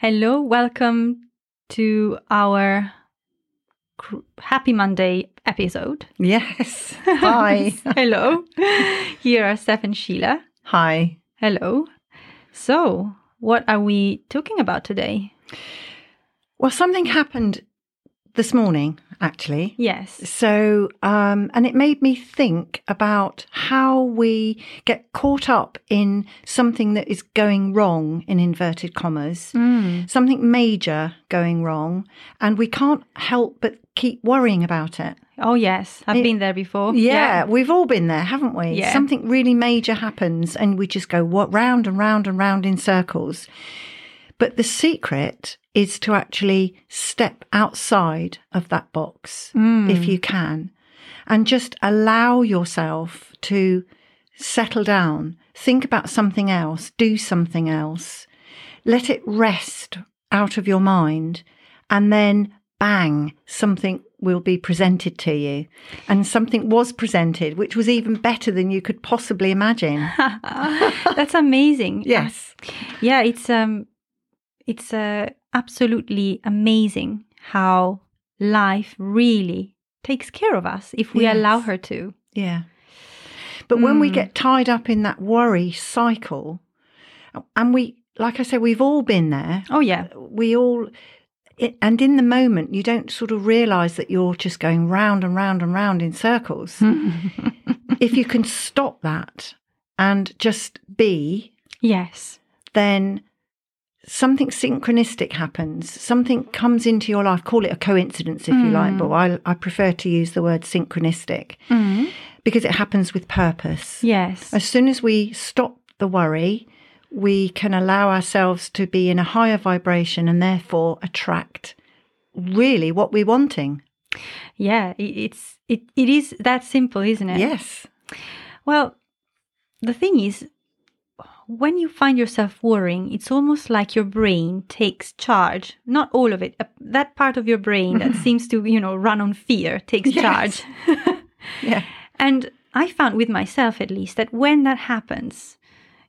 Hello, welcome to our Happy Monday episode. Yes. Hi. Hello. Here are Steph and Sheila. Hi. Hello. So, what are we talking about today? Well, something happened this morning, actually. Yes. So, um, and it made me think about how we get caught up in something that is going wrong, in inverted commas, Mm. something major going wrong, and we can't help but keep worrying about it. Oh, yes. I've It- been there before. Yeah, we've all been there, haven't we? Yeah. Something really major happens and we just go what round and round and round in circles. But the secret is to actually step outside of that box Mm. if you can and just allow yourself to settle down, think about something else, do something else. Let it rest out of your mind and then bang, something will be presented to you. And something was presented, which was even better than you could possibly imagine. That's amazing. yes. Yeah, it's um it's uh, absolutely amazing how life really takes care of us if we Yes. allow her to. Yeah. But when we Mm. get tied up in that worry cycle, and we, like I said, we've all been there. Oh yeah. We all, it, and in the moment, you don't sort of realize that you're just going round and round and round in circles. if you can stop that and just be, yes. then something synchronistic happens. Something comes into your life. Call it a coincidence if you like, Mm. but I, I prefer to use the word synchronistic Mhm. because it happens with purpose. Yes. As soon as we stop the worry, we can allow ourselves to be in a higher vibration and therefore attract really what we're wanting. Yeah, it's it, it is that simple, isn't it? Yes. Well, the thing is when you find yourself worrying, it's almost like your brain takes charge. Not all of it. uh, That part of your brain that seems to, you know, run on fear takes Yes. charge. Yeah. And I found with myself at least that when that happens,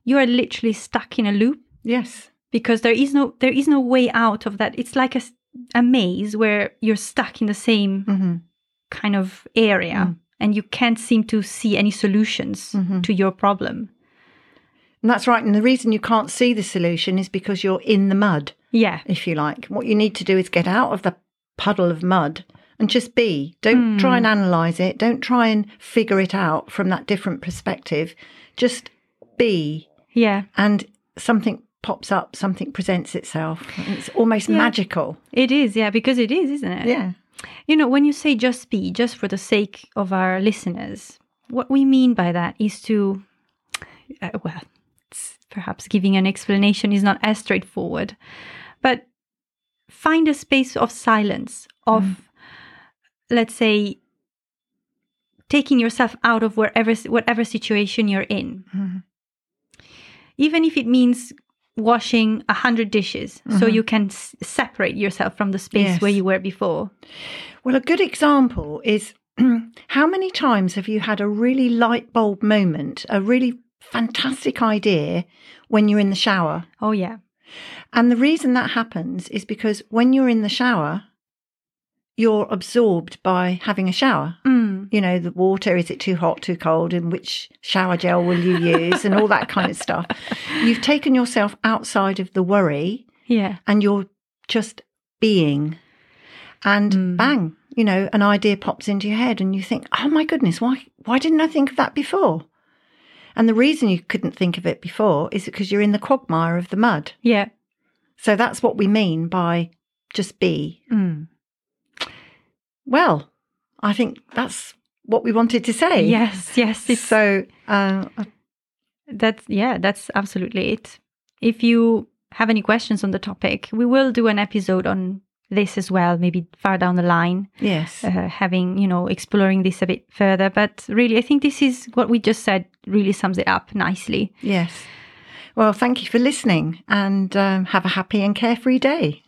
you are literally stuck in a loop Yes. because there is no there is no way out of that. It's like a, a maze where you're stuck in the same hmm kind of area Mm. and you can't seem to see any solutions Mhm. to your problem. And that's right. And the reason you can't see the solution is because you're in the mud, Yeah. if you like. What you need to do is get out of the puddle of mud and just be. Don't try and analyze it. Don't try and figure it out from that different perspective. Just be. Yeah. And something pops up, something presents itself. It's almost Yeah. magical. It is, yeah, because it is, isn't it? Yeah. You know, when you say just be, just for the sake of our listeners, what we mean by that is to, uh, well, perhaps giving an explanation is not as straightforward, but find a space of silence, of, let's say, taking yourself out of wherever, whatever situation you're in. Mhm. Even if it means washing a hundred dishes, so you can s- separate yourself from the space Yes. where you were before. Well, a good example is how many times have you had a really light bulb moment, a really fantastic idea when you're in the shower? Oh, yeah. And the reason that happens is because when you're in the shower, you're absorbed by having a shower. Mm. You know, the water, is it too hot, too cold, and which shower gel will you use, and all that kind of stuff. You've taken yourself outside of the worry Yeah. and you're just being. And Mm. bang, you know, an idea pops into your head and you think, oh my goodness, why, why didn't I think of that before? And the reason you couldn't think of it before is because you're in the quagmire of the mud. Yeah. So that's what we mean by just be. Mm. Well, I think that's what we wanted to say. Yes, yes. It's, So, uh, that's, yeah, that's absolutely it. If you have any questions on the topic, we will do an episode on this as well, maybe far down the line, yes. uh, having, you know, exploring this a bit further. But really, I think this is what we just said really sums it up nicely. yes. Well, thank you for listening and um, have a happy and carefree day.